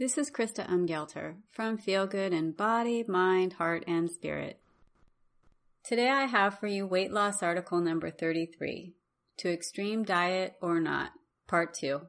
This is Krista Umgelter from Feel Good in Body, Mind, Heart, and Spirit. Today I have for you weight loss article number 33 To Extreme Diet or Not, Part 2.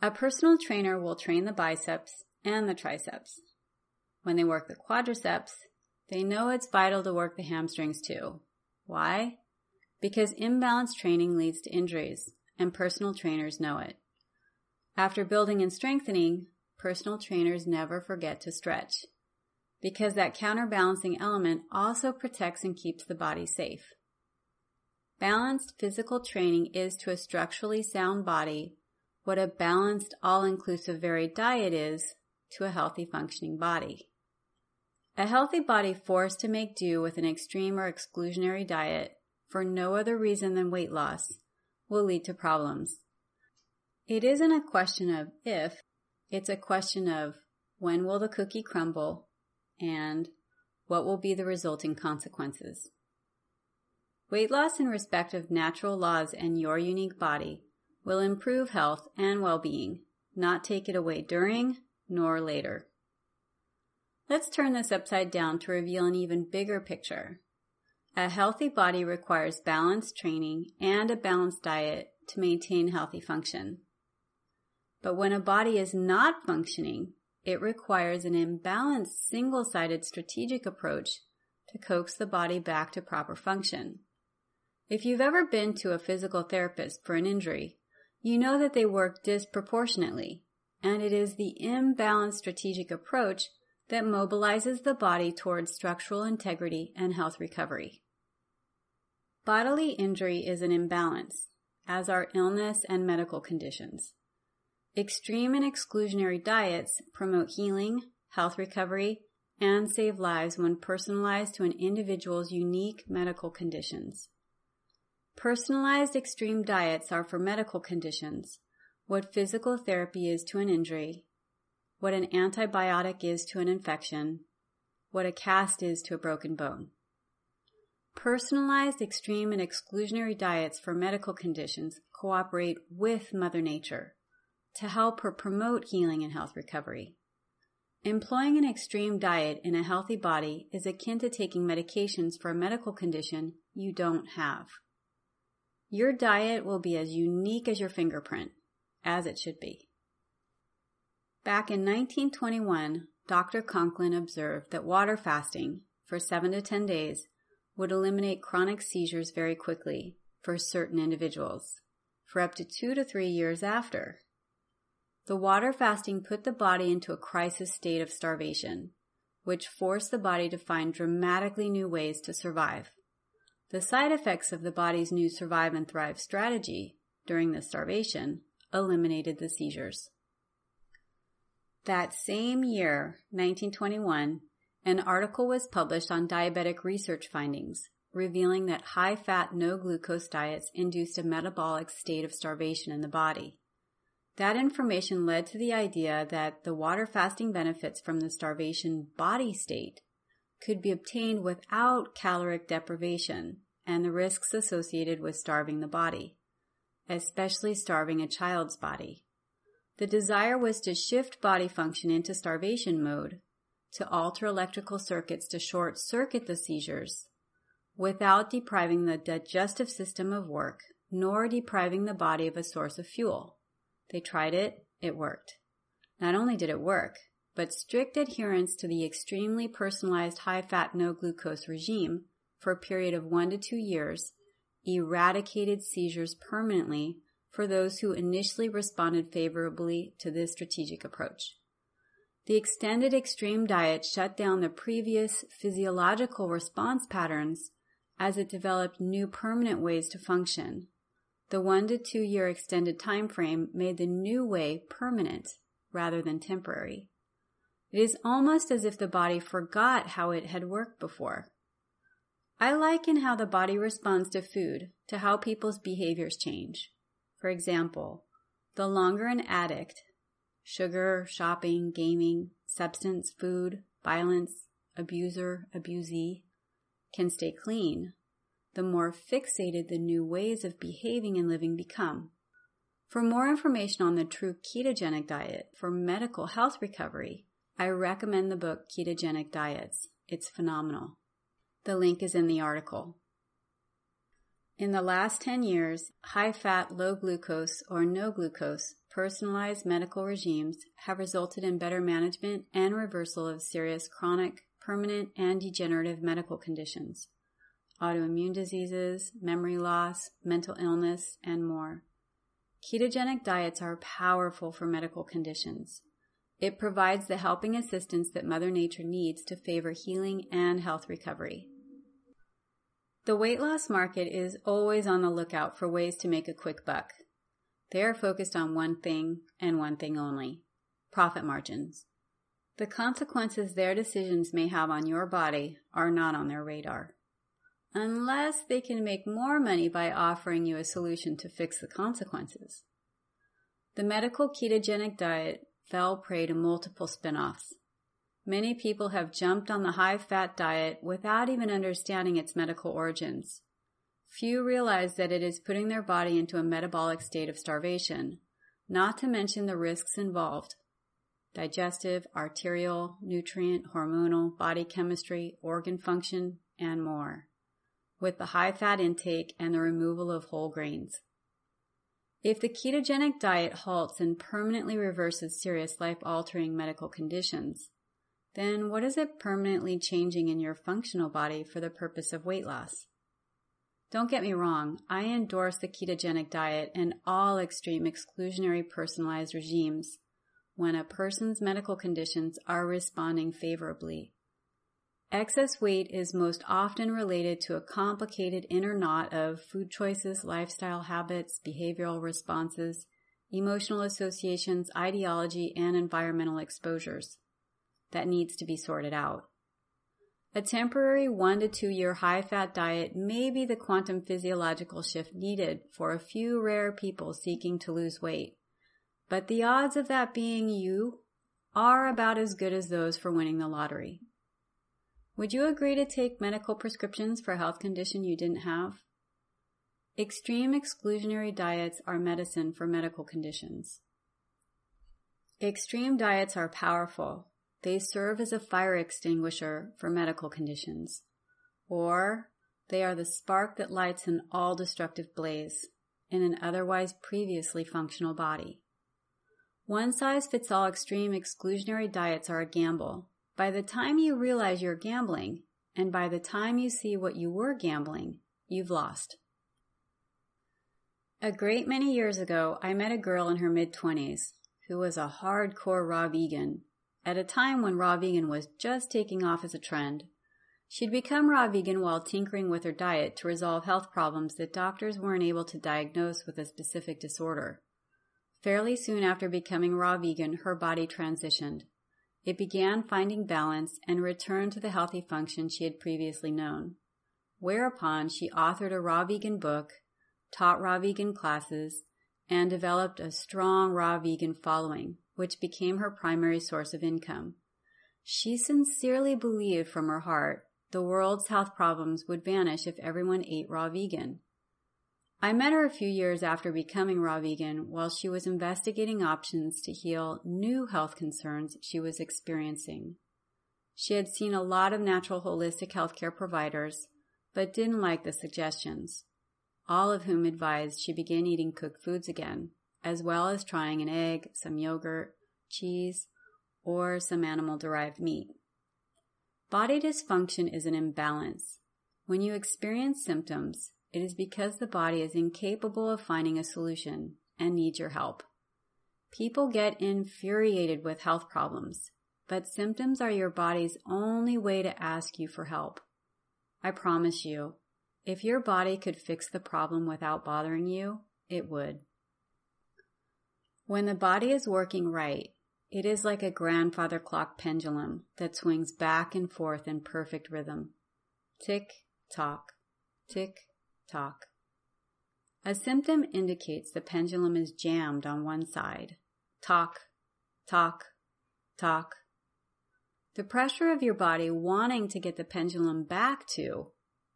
A personal trainer will train the biceps and the triceps. When they work the quadriceps, they know it's vital to work the hamstrings too. Why? Because imbalanced training leads to injuries, and personal trainers know it. After building and strengthening, personal trainers never forget to stretch because that counterbalancing element also protects and keeps the body safe. Balanced physical training is to a structurally sound body what a balanced, all-inclusive varied diet is to a healthy functioning body. A healthy body forced to make do with an extreme or exclusionary diet for no other reason than weight loss will lead to problems. It isn't a question of if, it's a question of when will the cookie crumble and what will be the resulting consequences. Weight loss in respect of natural laws and your unique body will improve health and well-being, not take it away during nor later. Let's turn this upside down to reveal an even bigger picture. A healthy body requires balanced training and a balanced diet to maintain healthy function. But when a body is not functioning, it requires an imbalanced single-sided strategic approach to coax the body back to proper function. If you've ever been to a physical therapist for an injury, you know that they work disproportionately, and it is the imbalanced strategic approach that mobilizes the body towards structural integrity and health recovery. Bodily injury is an imbalance, as are illness and medical conditions. Extreme and exclusionary diets promote healing, health recovery, and save lives when personalized to an individual's unique medical conditions. Personalized extreme diets are for medical conditions what physical therapy is to an injury, what an antibiotic is to an infection, what a cast is to a broken bone. Personalized extreme and exclusionary diets for medical conditions cooperate with Mother Nature to help her promote healing and health recovery. Employing an extreme diet in a healthy body is akin to taking medications for a medical condition you don't have. Your diet will be as unique as your fingerprint, as it should be. Back in 1921, Dr. Conklin observed that water fasting for 7 to 10 days would eliminate chronic seizures very quickly for certain individuals for up to 2 to 3 years after. The water fasting put the body into a crisis state of starvation, which forced the body to find dramatically new ways to survive. The side effects of the body's new survive and thrive strategy during the starvation eliminated the seizures. That same year, 1921, an article was published on diabetic research findings, revealing that high fat, no glucose diets induced a metabolic state of starvation in the body. That information led to the idea that the water fasting benefits from the starvation body state could be obtained without caloric deprivation and the risks associated with starving the body, especially starving a child's body. The desire was to shift body function into starvation mode, to alter electrical circuits to short circuit the seizures, without depriving the digestive system of work, nor depriving the body of a source of fuel. They tried it, it worked. Not only did it work, but strict adherence to the extremely personalized high fat no glucose regime for a period of one to two years eradicated seizures permanently for those who initially responded favorably to this strategic approach. The extended extreme diet shut down the previous physiological response patterns as it developed new permanent ways to function the one to two year extended time frame made the new way permanent rather than temporary. It is almost as if the body forgot how it had worked before. I liken how the body responds to food to how people's behaviors change. For example, the longer an addict, sugar, shopping, gaming, substance, food, violence, abuser, abusee, can stay clean, the more fixated the new ways of behaving and living become. For more information on the true ketogenic diet for medical health recovery, I recommend the book Ketogenic Diets. It's phenomenal. The link is in the article. In the last 10 years, high fat, low glucose, or no glucose personalized medical regimes have resulted in better management and reversal of serious chronic, permanent, and degenerative medical conditions, autoimmune diseases, memory loss, mental illness, and more. Ketogenic diets are powerful for medical conditions. It provides the helping assistance that Mother Nature needs to favor healing and health recovery. The weight loss market is always on the lookout for ways to make a quick buck. They are focused on one thing and one thing only profit margins. The consequences their decisions may have on your body are not on their radar. Unless they can make more money by offering you a solution to fix the consequences. The medical ketogenic diet fell prey to multiple spin-offs. Many people have jumped on the high fat diet without even understanding its medical origins. Few realize that it is putting their body into a metabolic state of starvation, not to mention the risks involved digestive, arterial, nutrient, hormonal, body chemistry, organ function, and more, with the high fat intake and the removal of whole grains. If the ketogenic diet halts and permanently reverses serious life altering medical conditions, then what is it permanently changing in your functional body for the purpose of weight loss? Don't get me wrong, I endorse the ketogenic diet and all extreme exclusionary personalized regimes when a person's medical conditions are responding favorably. Excess weight is most often related to a complicated inner knot of food choices, lifestyle habits, behavioral responses, emotional associations, ideology, and environmental exposures that needs to be sorted out. A temporary one to two year high fat diet may be the quantum physiological shift needed for a few rare people seeking to lose weight. But the odds of that being you are about as good as those for winning the lottery. Would you agree to take medical prescriptions for a health condition you didn't have? Extreme exclusionary diets are medicine for medical conditions. Extreme diets are powerful, they serve as a fire extinguisher for medical conditions, or they are the spark that lights an all destructive blaze in an otherwise previously functional body. One size fits all extreme exclusionary diets are a gamble. By the time you realize you're gambling, and by the time you see what you were gambling, you've lost. A great many years ago, I met a girl in her mid 20s who was a hardcore raw vegan at a time when raw vegan was just taking off as a trend. She'd become raw vegan while tinkering with her diet to resolve health problems that doctors weren't able to diagnose with a specific disorder. Fairly soon after becoming raw vegan, her body transitioned. It began finding balance and returned to the healthy function she had previously known. Whereupon she authored a raw vegan book, taught raw vegan classes, and developed a strong raw vegan following which became her primary source of income. She sincerely believed from her heart the world's health problems would vanish if everyone ate raw vegan. I met her a few years after becoming raw vegan while she was investigating options to heal new health concerns she was experiencing. She had seen a lot of natural holistic healthcare providers, but didn't like the suggestions, all of whom advised she begin eating cooked foods again as well as trying an egg, some yogurt, cheese, or some animal derived meat. Body dysfunction is an imbalance. When you experience symptoms, it is because the body is incapable of finding a solution and needs your help. People get infuriated with health problems, but symptoms are your body's only way to ask you for help. I promise you, if your body could fix the problem without bothering you, it would. When the body is working right, it is like a grandfather clock pendulum that swings back and forth in perfect rhythm. Tick, tock, tick, tock. A symptom indicates the pendulum is jammed on one side. Talk, talk, talk. The pressure of your body wanting to get the pendulum back to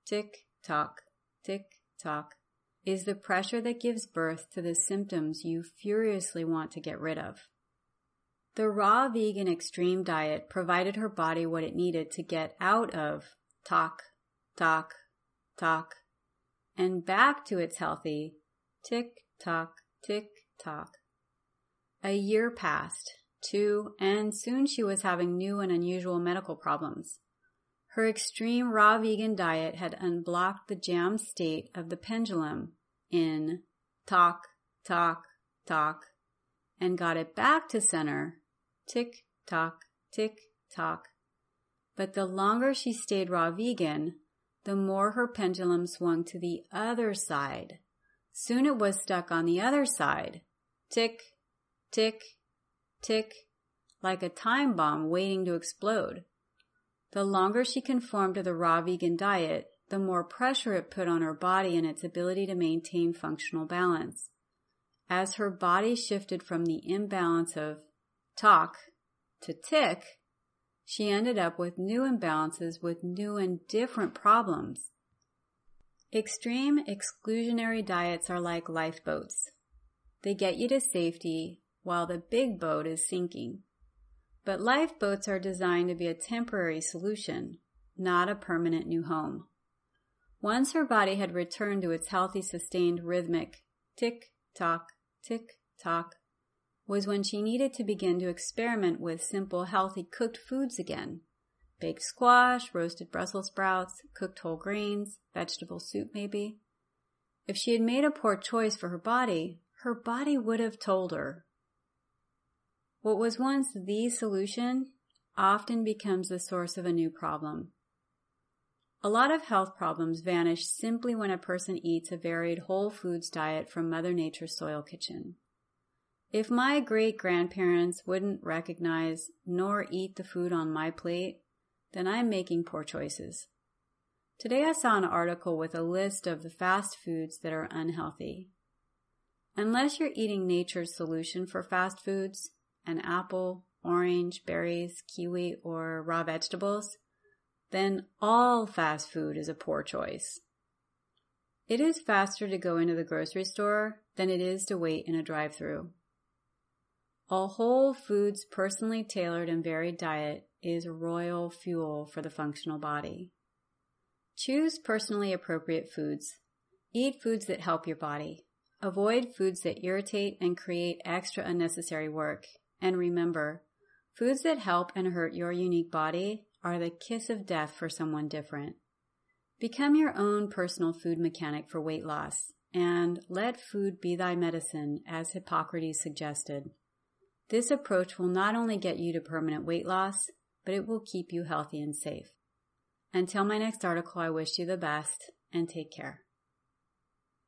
tick, tock, tick, tock is the pressure that gives birth to the symptoms you furiously want to get rid of. The raw vegan extreme diet provided her body what it needed to get out of talk, talk, talk, and back to its healthy tick tock, tick tock. A year passed, two, and soon she was having new and unusual medical problems. Her extreme raw vegan diet had unblocked the jammed state of the pendulum in talk, talk, talk, and got it back to center tick tock, tick tock. But the longer she stayed raw vegan, the more her pendulum swung to the other side. Soon it was stuck on the other side. Tick, tick, tick, like a time bomb waiting to explode. The longer she conformed to the raw vegan diet, the more pressure it put on her body and its ability to maintain functional balance. As her body shifted from the imbalance of talk to tick, she ended up with new imbalances with new and different problems. Extreme exclusionary diets are like lifeboats. They get you to safety while the big boat is sinking. But lifeboats are designed to be a temporary solution, not a permanent new home. Once her body had returned to its healthy, sustained rhythmic tick tock, tick tock, was when she needed to begin to experiment with simple, healthy cooked foods again. Baked squash, roasted Brussels sprouts, cooked whole grains, vegetable soup maybe. If she had made a poor choice for her body, her body would have told her what was once the solution often becomes the source of a new problem. A lot of health problems vanish simply when a person eats a varied whole foods diet from Mother Nature's soil kitchen. If my great grandparents wouldn't recognize nor eat the food on my plate, then I'm making poor choices. Today I saw an article with a list of the fast foods that are unhealthy. Unless you're eating nature's solution for fast foods, an apple, orange, berries, kiwi, or raw vegetables, then all fast food is a poor choice. It is faster to go into the grocery store than it is to wait in a drive through. A whole foods personally tailored and varied diet is royal fuel for the functional body. Choose personally appropriate foods. Eat foods that help your body. Avoid foods that irritate and create extra unnecessary work and remember, foods that help and hurt your unique body are the kiss of death for someone different. Become your own personal food mechanic for weight loss and let food be thy medicine as Hippocrates suggested. This approach will not only get you to permanent weight loss, but it will keep you healthy and safe. Until my next article, I wish you the best and take care.